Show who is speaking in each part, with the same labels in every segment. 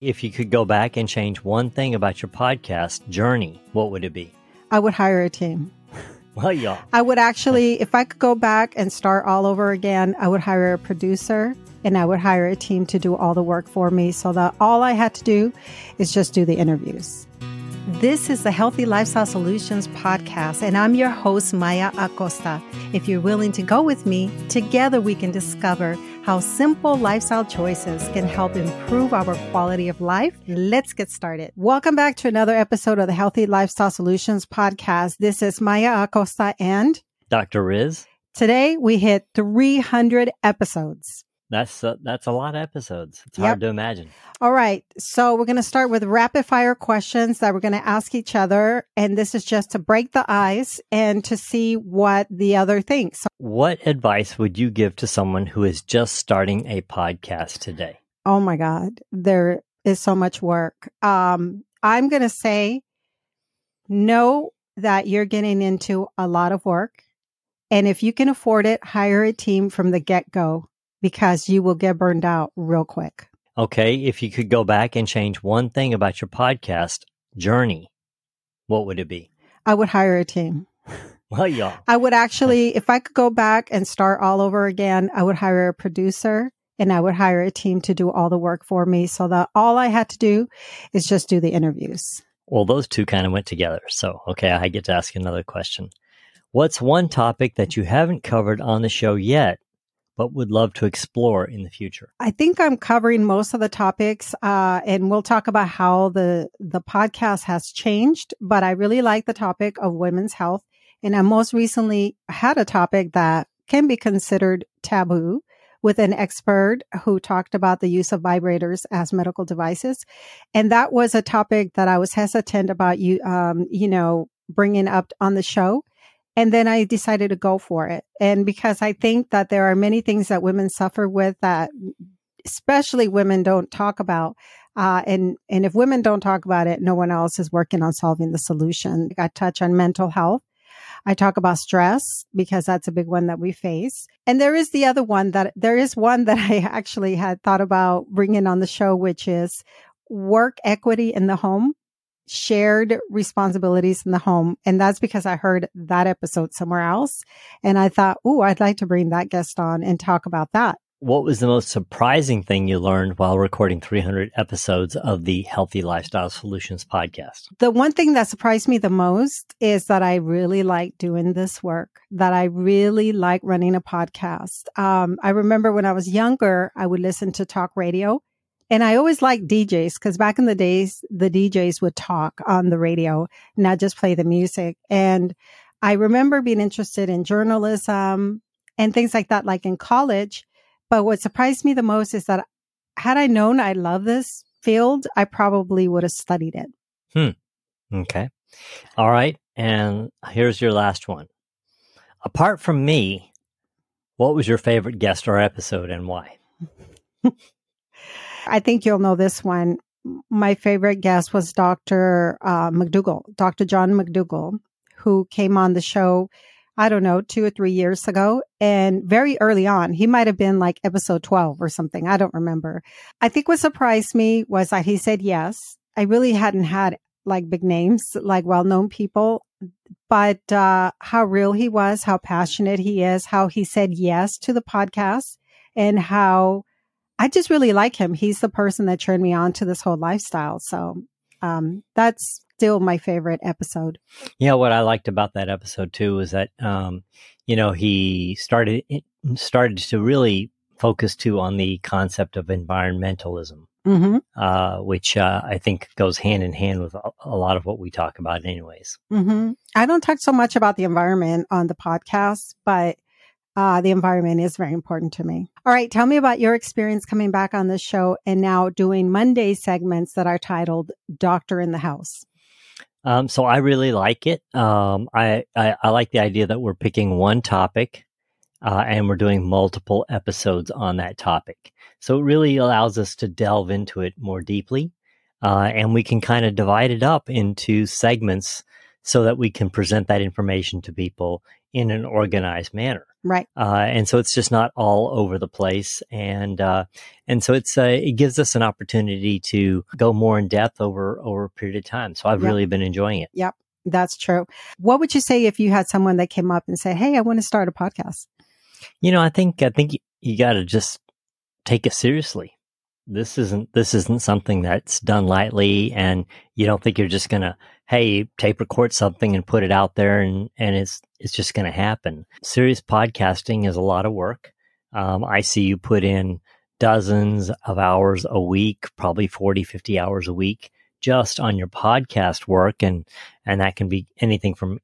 Speaker 1: If you could go back and change one thing about your podcast journey, what would it be?
Speaker 2: I would hire a team.
Speaker 1: Well, yeah.
Speaker 2: I would actually, if I could go back and start all over again, I would hire a producer and I would hire a team to do all the work for me so that all I had to do is just do the interviews. This is the Healthy Lifestyle Solutions podcast, and I'm your host, Maya Acosta. If you're willing to go with me, together we can discover how simple lifestyle choices can help improve our quality of life. Let's get started. Welcome back to another episode of the Healthy Lifestyle Solutions podcast. This is Maya Acosta and
Speaker 1: Dr. Riz.
Speaker 2: Today we hit 300 episodes.
Speaker 1: That's a, that's a lot of episodes. It's
Speaker 2: Yep.
Speaker 1: hard to imagine.
Speaker 2: All right. So we're going to start with rapid fire questions that we're going to ask each other. And this is just to break the ice and to see what the other thinks.
Speaker 1: What advice would you give to someone who is just starting a podcast today?
Speaker 2: Oh my God. There is so much work. Um, I'm going to say know that you're getting into a lot of work. And if you can afford it, hire a team from the get go because you will get burned out real quick.
Speaker 1: Okay, if you could go back and change one thing about your podcast journey, what would it be?
Speaker 2: I would hire a team.
Speaker 1: Well, yeah.
Speaker 2: I would actually, if I could go back and start all over again, I would hire a producer and I would hire a team to do all the work for me so that all I had to do is just do the interviews.
Speaker 1: Well, those two kind of went together. So, okay, I get to ask another question. What's one topic that you haven't covered on the show yet, but would love to explore in the future?
Speaker 2: I think I'm covering most of the topics, uh, and we'll talk about how the the podcast has changed. But I really like the topic of women's health, and I most recently had a topic that can be considered taboo with an expert who talked about the use of vibrators as medical devices, and that was a topic that I was hesitant about you, um, you know, bringing up on the show. And then I decided to go for it. And because I think that there are many things that women suffer with that especially women don't talk about. Uh, and, and if women don't talk about it, no one else is working on solving the solution. I touch on mental health. I talk about stress because that's a big one that we face. And there is the other one that there is one that I actually had thought about bringing on the show, which is work equity in the home, shared responsibilities in the home. And that's because I heard that episode somewhere else. And I thought, oh, I'd like to bring that guest on and talk about that.
Speaker 1: What was the most surprising thing you learned while recording 300 episodes of the Healthy Lifestyle Solutions podcast?
Speaker 2: The one thing that surprised me the most is that I really like doing this work, that I really like running a podcast. Um, I remember when I was younger, I would listen to talk radio and I always liked DJs because back in the days, the DJs would talk on the radio, not just play the music. And I remember being interested in journalism and things like that, like in college. But what surprised me the most is that had I known I love this field, I probably would have studied it. Hmm.
Speaker 1: Okay. All right. And here's your last one. Apart from me, what was your favorite guest or episode and why?
Speaker 2: I think you'll know this one. My favorite guest was Dr. Uh, McDougall, Dr. John McDougall, who came on the show, I don't know, two or three years ago. And very early on, he might have been like episode 12 or something. I don't remember. I think what surprised me was that he said yes. I really hadn't had like big names, like well known people, but uh, how real he was, how passionate he is, how he said yes to the podcast, and how I just really like him. He's the person that turned me on to this whole lifestyle. So um, that's still my favorite episode.
Speaker 1: Yeah, what I liked about that episode too was that um, you know he started started to really focus too on the concept of environmentalism,
Speaker 2: hmm
Speaker 1: uh, which uh, I think goes hand in hand with a, lot of what we talk about, anyways.
Speaker 2: hmm I don't talk so much about the environment on the podcast, but uh, the environment is very important to me. All right, tell me about your experience coming back on this show and now doing Monday segments that are titled "Doctor in the House."
Speaker 1: Um, so I really like it. Um, I, I I like the idea that we're picking one topic, uh, and we're doing multiple episodes on that topic. So it really allows us to delve into it more deeply, uh, and we can kind of divide it up into segments so that we can present that information to people in an organized manner.
Speaker 2: Right.
Speaker 1: Uh, and so it's just not all over the place. And, uh, and so it's, uh, it gives us an opportunity to go more in depth over, over a period of time. So I've
Speaker 2: Yep.
Speaker 1: really been enjoying it.
Speaker 2: Yep. That's true. What would you say if you had someone that came up and said, Hey, I want to start a podcast?
Speaker 1: You know, I think, I think you, you got to just take it seriously. This isn't, this isn't something that's done lightly and you don't think you're just to, Hey, tape record something and put it out there and, and it's, it's just to happen. Serious podcasting is a lot of work. Um, I see you put in dozens of hours a week, probably 40, 50 hours a week just on your podcast work. And, and that can be anything from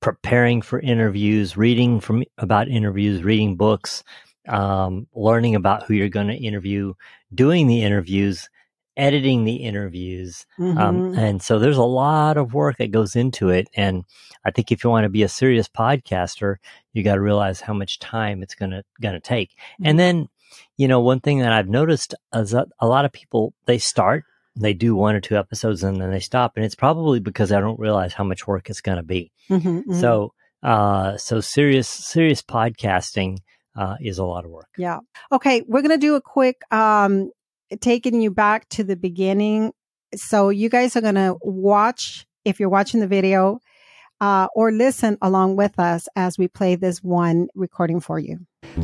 Speaker 1: preparing for interviews, reading from about interviews, reading books, um, learning about who you're going to interview, doing the interviews, editing the interviews. Um,
Speaker 2: Mhm.
Speaker 1: and so there's a lot of work that goes into it. And I think if you want to be a serious podcaster, you got to realize how much time it's going to, going to take.
Speaker 2: Mm-hmm.
Speaker 1: And then, you know, one thing that I've noticed is that a lot of people, they start, they do one or two episodes and then they stop. And it's probably because I don't realize how much work it's going to be.
Speaker 2: Mhm, mhm.
Speaker 1: So, uh, so serious, serious podcasting, uh, is a lot of work.
Speaker 2: Yeah. Okay. We're going to do a quick, um, taking you back to the beginning. So you guys are going to watch, if you're watching the video, uh, or listen along with us as we play this one recording for you.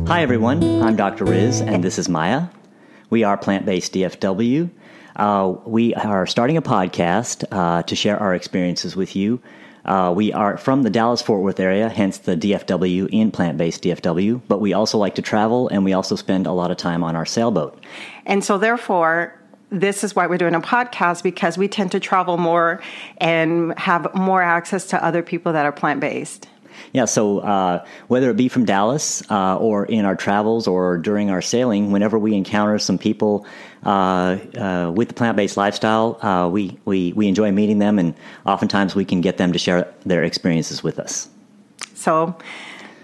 Speaker 3: Hi, everyone. I'm Dr. Riz, and this is Maya. We are Plant Based DFW. Uh, we are starting a podcast uh, to share our experiences with you. Uh, we are from the Dallas Fort Worth area, hence the DFW in Plant Based DFW, but we also like to travel and we also spend a lot of time on our sailboat.
Speaker 4: And so, therefore, this is why we're doing a podcast because we tend to travel more and have more access to other people that are plant based.
Speaker 3: Yeah, so uh, whether it be from Dallas uh, or in our travels or during our sailing, whenever we encounter some people uh, uh, with the plant based lifestyle, uh, we, we, we enjoy meeting them, and oftentimes we can get them to share their experiences with us.
Speaker 4: So,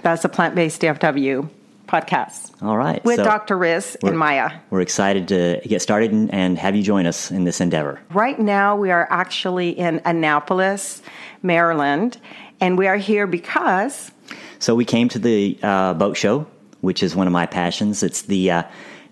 Speaker 4: that's the Plant Based DFW podcast
Speaker 3: All right.
Speaker 4: with
Speaker 3: so
Speaker 4: Dr. Riz and Maya.
Speaker 3: We're excited to get started and, and have you join us in this endeavor.
Speaker 4: Right now, we are actually in Annapolis, Maryland, and we are here because
Speaker 3: So we came to the uh, boat show, which is one of my passions. It's the uh,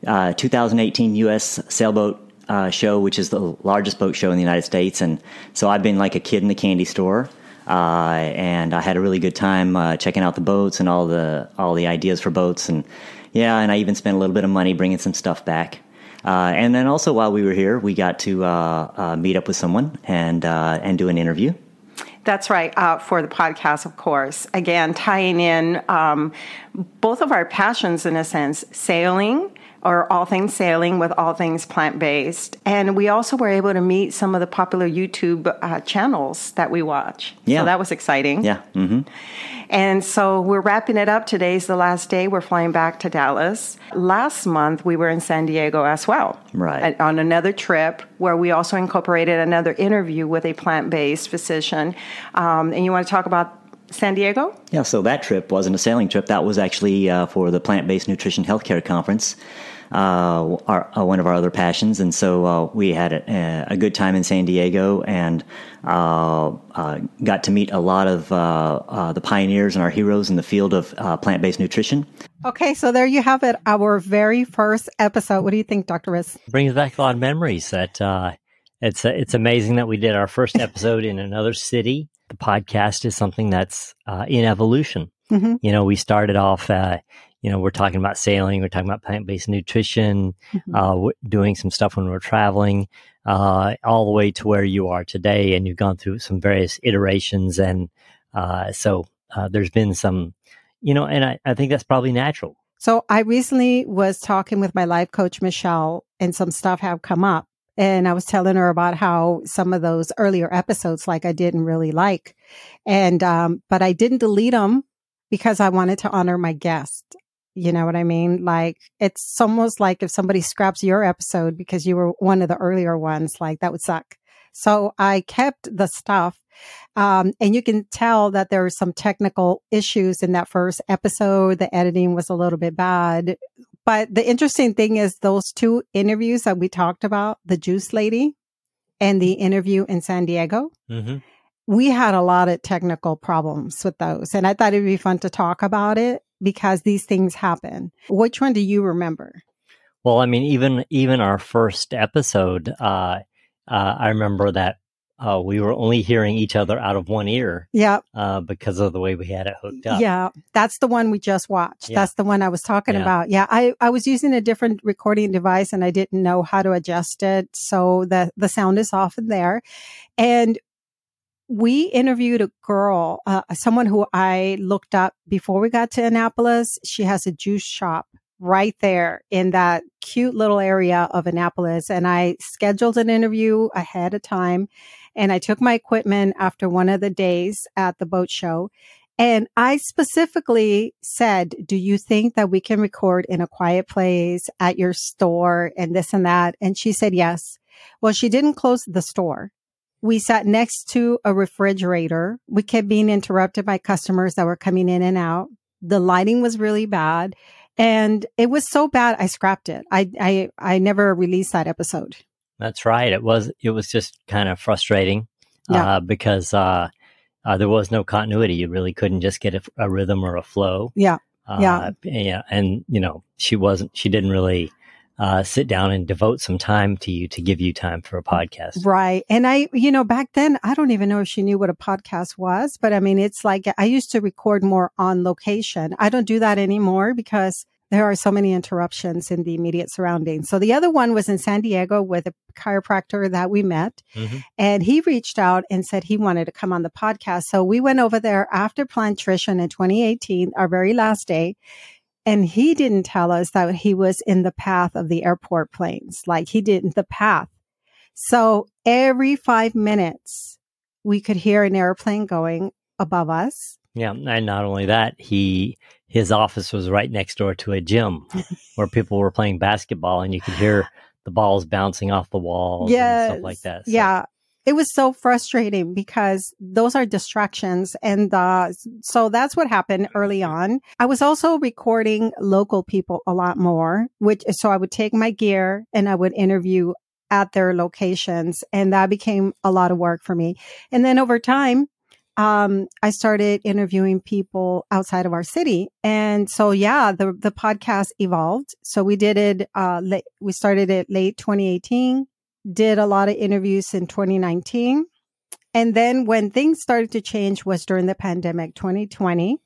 Speaker 3: uh, 2018 U.S. Sailboat uh, Show, which is the largest boat show in the United States. And so I've been like a kid in the candy store, uh, and I had a really good time uh, checking out the boats and all the all the ideas for boats. And yeah, and I even spent a little bit of money bringing some stuff back. Uh, and then also while we were here, we got to uh, uh, meet up with someone and and do an interview.
Speaker 4: That's right, uh, for the podcast, of course. Again, tying in um, both of our passions, in a sense, sailing or all things sailing with all things plant based. And we also were able to meet some of the popular YouTube uh, channels that we watch.
Speaker 3: Yeah.
Speaker 4: So that was exciting.
Speaker 3: Yeah. hmm
Speaker 4: And so we're wrapping it up. Today's the last day. We're flying back to Dallas. Last month, we were in San Diego as well.
Speaker 3: Right.
Speaker 4: On another trip where we also incorporated another interview with a plant based physician. Um, and you want to talk about San Diego?
Speaker 3: Yeah, so that trip wasn't a sailing trip. That was actually uh, for the Plant Based Nutrition Healthcare Conference, our, uh, one of our other passions. And so uh, we had a, a good time in San Diego and uh, uh, got to meet a lot of uh, uh, the pioneers and our heroes in the field of uh, plant based nutrition.
Speaker 2: Okay. So there you have it. Our very first episode. What do you think, Dr. Riz?
Speaker 1: brings back a lot of memories that uh, it's uh, it's amazing that we did our first episode in another city. The podcast is something that's uh, in evolution.
Speaker 2: Mhm.
Speaker 1: You know, we started off, uh, you know, we're talking about sailing, we're talking about plant based nutrition,
Speaker 2: Mhm.
Speaker 1: uh, w- doing some stuff when we're traveling, uh, all the way to where you are today, and you've gone through some various iterations, and uh, so uh, there's been some, you know, and I, I think that's probably natural.
Speaker 2: So I recently was talking with my life coach, Michelle, and some stuff have come up. And I was telling her about how some of those earlier episodes, like I didn't really like. And, um, but I didn't delete them because I wanted to honor my guest. You know what I mean? Like it's almost like if somebody scraps your episode because you were one of the earlier ones, like that would suck. So I kept the stuff. Um, and you can tell that there were some technical issues in that first episode. The editing was a little bit bad. But the interesting thing is those two interviews that we talked about, the juice lady and the interview in San Diego,
Speaker 1: Mm-hmm.
Speaker 2: we had a lot of technical problems with those. And I thought it'd be fun to talk about it because these things happen. Which one do you remember?
Speaker 1: Well, I mean, even even our first episode, uh, uh, I remember that uh, we were only hearing each other out of one ear.
Speaker 2: Yeah.
Speaker 1: Uh, because of the way we had it hooked up.
Speaker 2: Yeah. That's the one we just watched. Yeah. That's the one I was talking yeah. about. Yeah. I, I was using a different recording device and I didn't know how to adjust it. So the, the sound is off in there. And we interviewed a girl, uh, someone who I looked up before we got to Annapolis. She has a juice shop right there in that cute little area of Annapolis. And I scheduled an interview ahead of time and I took my equipment after one of the days at the boat show. And I specifically said, do you think that we can record in a quiet place at your store and this and that? And she said, yes. Well, she didn't close the store. We sat next to a refrigerator. We kept being interrupted by customers that were coming in and out. The lighting was really bad. And it was so bad, I scrapped it. I, I, I never released that episode.
Speaker 1: That's right. It was it was just kind of frustrating yeah. uh, because uh, uh, there was no continuity. You really couldn't just get a, a rhythm or a flow.
Speaker 2: Yeah, yeah,
Speaker 1: yeah. And you know, she wasn't. She didn't really uh, sit down and devote some time to you to give you time for a podcast.
Speaker 2: Right. And I, you know, back then, I don't even know if she knew what a podcast was, but I mean, it's like I used to record more on location. I don't do that anymore because there are so many interruptions in the immediate surroundings. So the other one was in San Diego with a chiropractor that we met mm-hmm. and he reached out and said he wanted to come on the podcast. So we went over there after Plantrician in 2018, our very last day. And he didn't tell us that he was in the path of the airport planes. Like he didn't the path. So every five minutes we could hear an airplane going above us.
Speaker 1: Yeah. And not only that, he his office was right next door to a gym where people were playing basketball and you could hear the balls bouncing off the walls yes. and stuff like that.
Speaker 2: So. Yeah. It was so frustrating because those are distractions. And uh, so that's what happened early on. I was also recording local people a lot more, which so I would take my gear and I would interview at their locations. And that became a lot of work for me. And then over time, um, I started interviewing people outside of our city. And so, yeah, the, the podcast evolved. So we did it, uh, late, we started it late 2018, did a lot of interviews in 2019. And then when things started to change was during the pandemic 2020.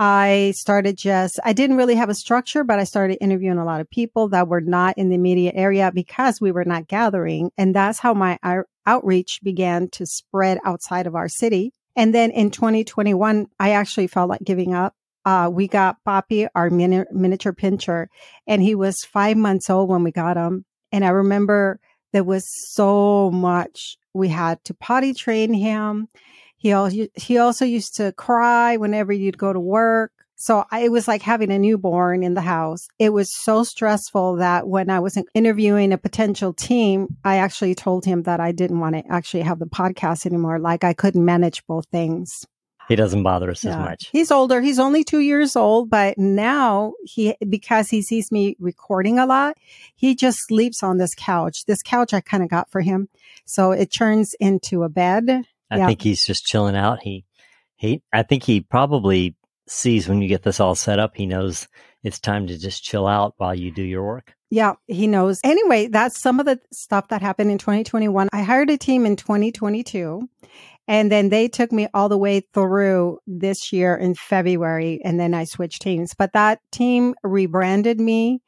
Speaker 2: I started just, I didn't really have a structure, but I started interviewing a lot of people that were not in the immediate area because we were not gathering. And that's how my outreach began to spread outside of our city. And then in 2021, I actually felt like giving up. Uh, we got Poppy, our mini- miniature pinscher, and he was five months old when we got him. And I remember there was so much we had to potty train him. He also, he also used to cry whenever you'd go to work. So I, it was like having a newborn in the house. It was so stressful that when I was interviewing a potential team, I actually told him that I didn't want to actually have the podcast anymore. Like I couldn't manage both things.
Speaker 1: He doesn't bother us yeah. as much.
Speaker 2: He's older. He's only two years old, but now he, because he sees me recording a lot, he just sleeps on this couch. This couch I kind of got for him. So it turns into a bed.
Speaker 1: I yeah. think he's just chilling out. He, he, I think he probably sees when you get this all set up, he knows it's time to just chill out while you do your work.
Speaker 2: Yeah, he knows. Anyway, that's some of the stuff that happened in 2021. I hired a team in 2022 and then they took me all the way through this year in February and then I switched teams. But that team rebranded me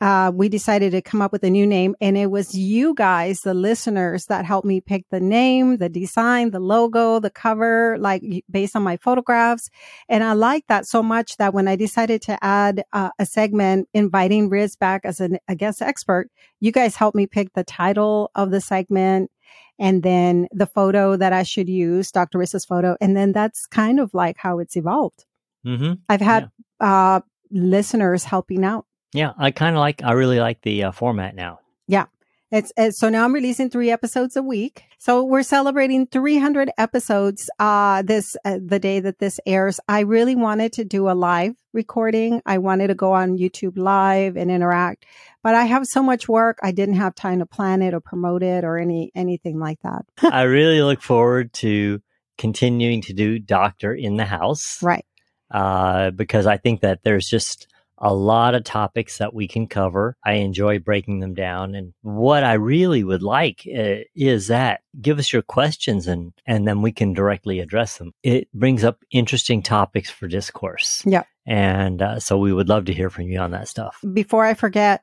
Speaker 2: uh, we decided to come up with a new name and it was you guys, the listeners that helped me pick the name, the design, the logo, the cover, like based on my photographs. And I like that so much that when I decided to add uh, a segment inviting Riz back as an, a guest expert, you guys helped me pick the title of the segment and then the photo that I should use, Dr. Riz's photo. And then that's kind of like how it's evolved. Mm-hmm. I've had yeah. uh, listeners helping out.
Speaker 1: Yeah, I kind of like. I really like the uh, format now.
Speaker 2: Yeah. It's, it's, so now I'm releasing three episodes a week. So we're celebrating 300 episodes uh this uh, the day that this airs. I really wanted to do a live recording. I wanted to go on YouTube live and interact, but I have so much work. I didn't have time to plan it or promote it or any anything like that.
Speaker 1: I really look forward to continuing to do Doctor in the House.
Speaker 2: Right.
Speaker 1: uh, because I think that there's just a lot of topics that we can cover. I enjoy breaking them down. And what I really would like uh, is that give us your questions and, and then we can directly address them. It brings up interesting topics for discourse.
Speaker 2: Yeah.
Speaker 1: And uh, so we would love to hear from you on that stuff.
Speaker 2: Before I forget,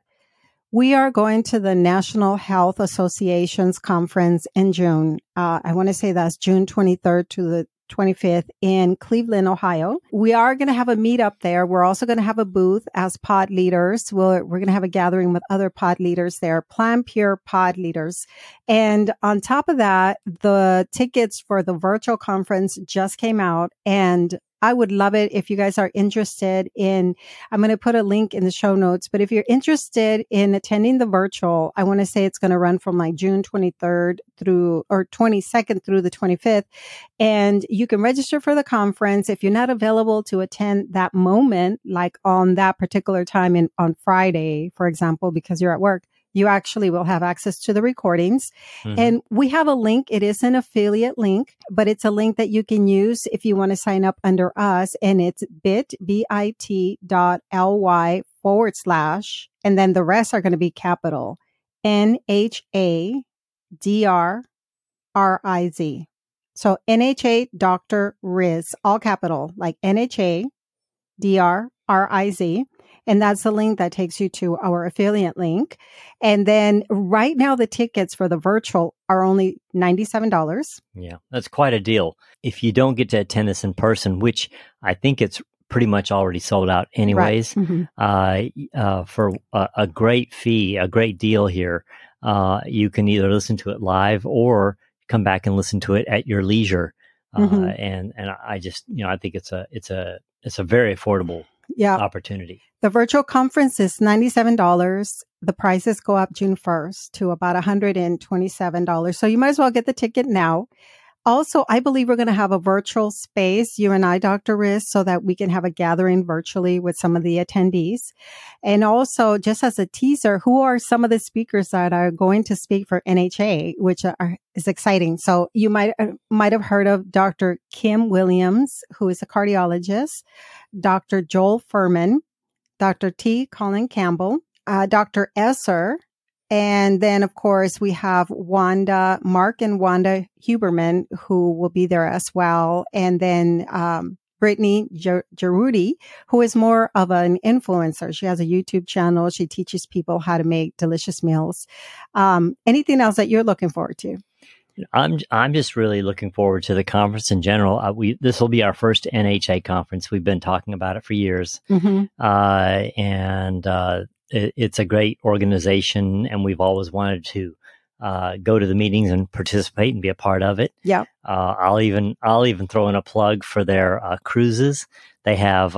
Speaker 2: we are going to the National Health Association's conference in June. Uh, I want to say that's June 23rd to the 25th in Cleveland, Ohio. We are going to have a meetup there. We're also going to have a booth as pod leaders. We're, we're going to have a gathering with other pod leaders there, PlantPure pod leaders. And on top of that, the tickets for the virtual conference just came out and I would love it if you guys are interested in, I'm going to put a link in the show notes, but if you're interested in attending the virtual, I want to say it's going to run from like June 23rd through or 22nd through the 25th. And you can register for the conference. If you're not available to attend that moment, like on that particular time in, on Friday, for example, because you're at work, you actually will have access to the recordings. Mm-hmm. And we have a link. It is an affiliate link, but it's a link that you can use if you want to sign up under us. And it's bit, B-I-T dot L-Y forward slash. And then the rest are going to be capital N-H-A-D-R-R-I-Z. So NHA Dr. Riz, all capital, like NHA D-R-R-I-Z. And that's the link that takes you to our affiliate link. And then right now, the tickets for the virtual are only $97.
Speaker 1: Yeah, that's quite a deal. If you don't get to attend this in person, which I think it's pretty much already sold out anyways, right. mm-hmm. uh, uh, for a, a, great fee, a great deal here, uh, you can either listen to it live or come back and listen to it at your leisure. Uh, mm-hmm. and and I just you know I think it's a it's a it's a very affordable yeah. opportunity.
Speaker 2: The virtual conference is $97. The prices go up June 1st to about $127. So you might as well get the ticket now. Also, I believe we're going to have a virtual space, you and I, Dr. Riz, so that we can have a gathering virtually with some of the attendees. And also, just as a teaser, who are some of the speakers that are going to speak for NHA, which are, is exciting. So you might, uh, might have heard of Dr. Kim Williams, who is a cardiologist, Dr. Joel Fuhrman, Dr. T. Colin Campbell, uh, Dr. Esser, and then, of course, we have Wanda, Mark and Wanda Huberman, who will be there as well. And then, um, Brittany Jaroudi, who is more of an influencer. She has a YouTube channel. She teaches people how to make delicious meals. Um, anything else that you're looking forward to?
Speaker 1: I'm I'm just really looking forward to the conference in general. Uh, we this will be our first NHA conference. We've been talking about it for years, mm-hmm. uh, and uh, it, it's a great organization, and we've always wanted to uh, go to the meetings and participate and be a part of it.
Speaker 2: Yeah,
Speaker 1: uh, I'll even I'll even throw in a plug for their uh, cruises. They have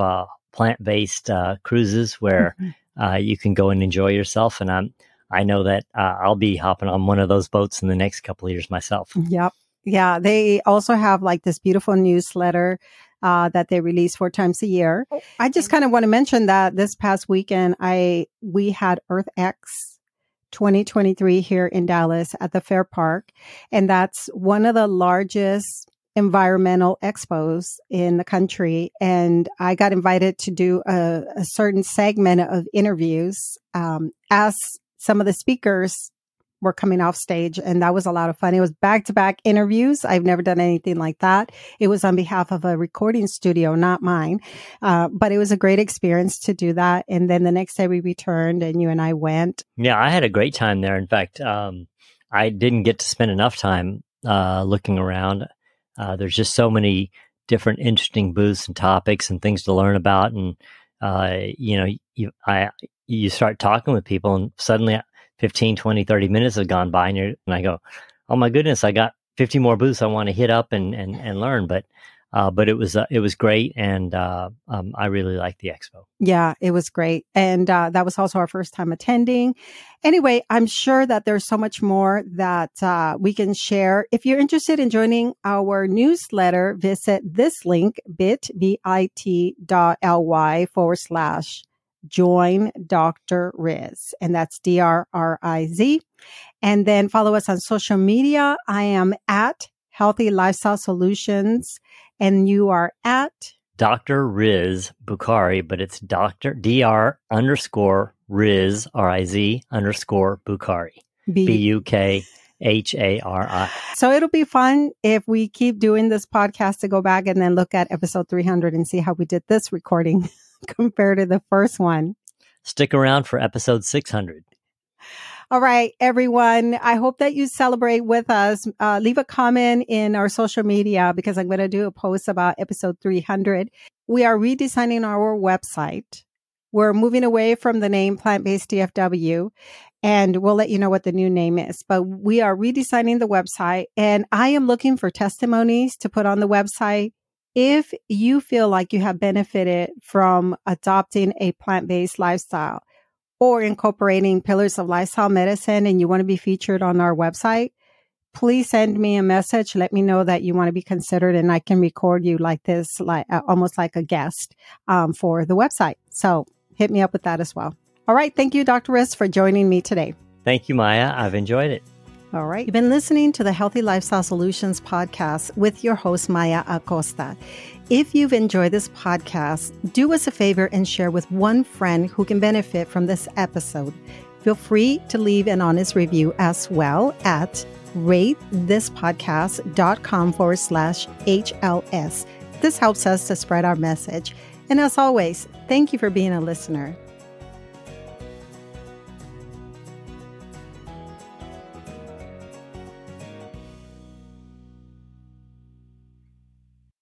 Speaker 1: plant based cruises where mm-hmm. you can go and enjoy yourself, and I'm I know that uh, I'll be hopping on one of those boats in the next couple of years myself.
Speaker 2: Yep. Yeah. They also have like this beautiful newsletter uh, that they release four times a year. Oh, I just kind of want to mention that this past weekend, I we had EarthX 2023 here in Dallas at the Fair Park, and that's one of the largest environmental expos in the country. And I got invited to do a, a certain segment of interviews um, as some of the speakers were coming off stage and that was a lot of fun. It was back to back interviews. I've never done anything like that. It was on behalf of a recording studio, not mine. Uh, but it was a great experience to do that. And then the next day we returned and you and I went.
Speaker 1: Yeah, I had a great time there. In fact, um, I didn't get to spend enough time uh, looking around. Uh, there's just so many different interesting booths and topics and things to learn about. And, uh, you know, you, I, you start talking with people and suddenly 15, 20, 30 minutes have gone by and, and I go, oh my goodness, I got 50 more booths I want to hit up and, and, and learn. But uh, but it was uh, it was great, and uh, um, I really liked the expo.
Speaker 2: Yeah, it was great, and uh, that was also our first time attending. Anyway, I'm sure that there's so much more that uh, we can share. If you're interested in joining our newsletter, visit this link bit bit dot ly forward slash join Dr. Riz, and that's D R R I Z. And then follow us on social media. I am at Healthy Lifestyle Solutions, and you are at
Speaker 1: Dr. Riz Bukhari, but it's Dr. Dr. underscore Riz, R I Z underscore Bukhari. B U K H A R I.
Speaker 2: So it'll be fun if we keep doing this podcast to go back and then look at episode 300 and see how we did this recording compared to the first one.
Speaker 1: Stick around for episode 600.
Speaker 2: All right, everyone. I hope that you celebrate with us. Uh, leave a comment in our social media because I'm going to do a post about episode 300. We are redesigning our website. We're moving away from the name Plant Based DFW and we'll let you know what the new name is. But we are redesigning the website and I am looking for testimonies to put on the website. If you feel like you have benefited from adopting a plant based lifestyle or incorporating pillars of lifestyle medicine and you want to be featured on our website, please send me a message. Let me know that you want to be considered and I can record you like this, like uh, almost like a guest um, for the website. So hit me up with that as well. All right. Thank you, Dr. Riz, for joining me today.
Speaker 1: Thank you, Maya. I've enjoyed it.
Speaker 2: All right. You've been listening to the Healthy Lifestyle Solutions podcast with your host, Maya Acosta. If you've enjoyed this podcast, do us a favor and share with one friend who can benefit from this episode. Feel free to leave an honest review as well at ratethispodcast.com forward slash HLS. This helps us to spread our message. And as always, thank you for being a listener.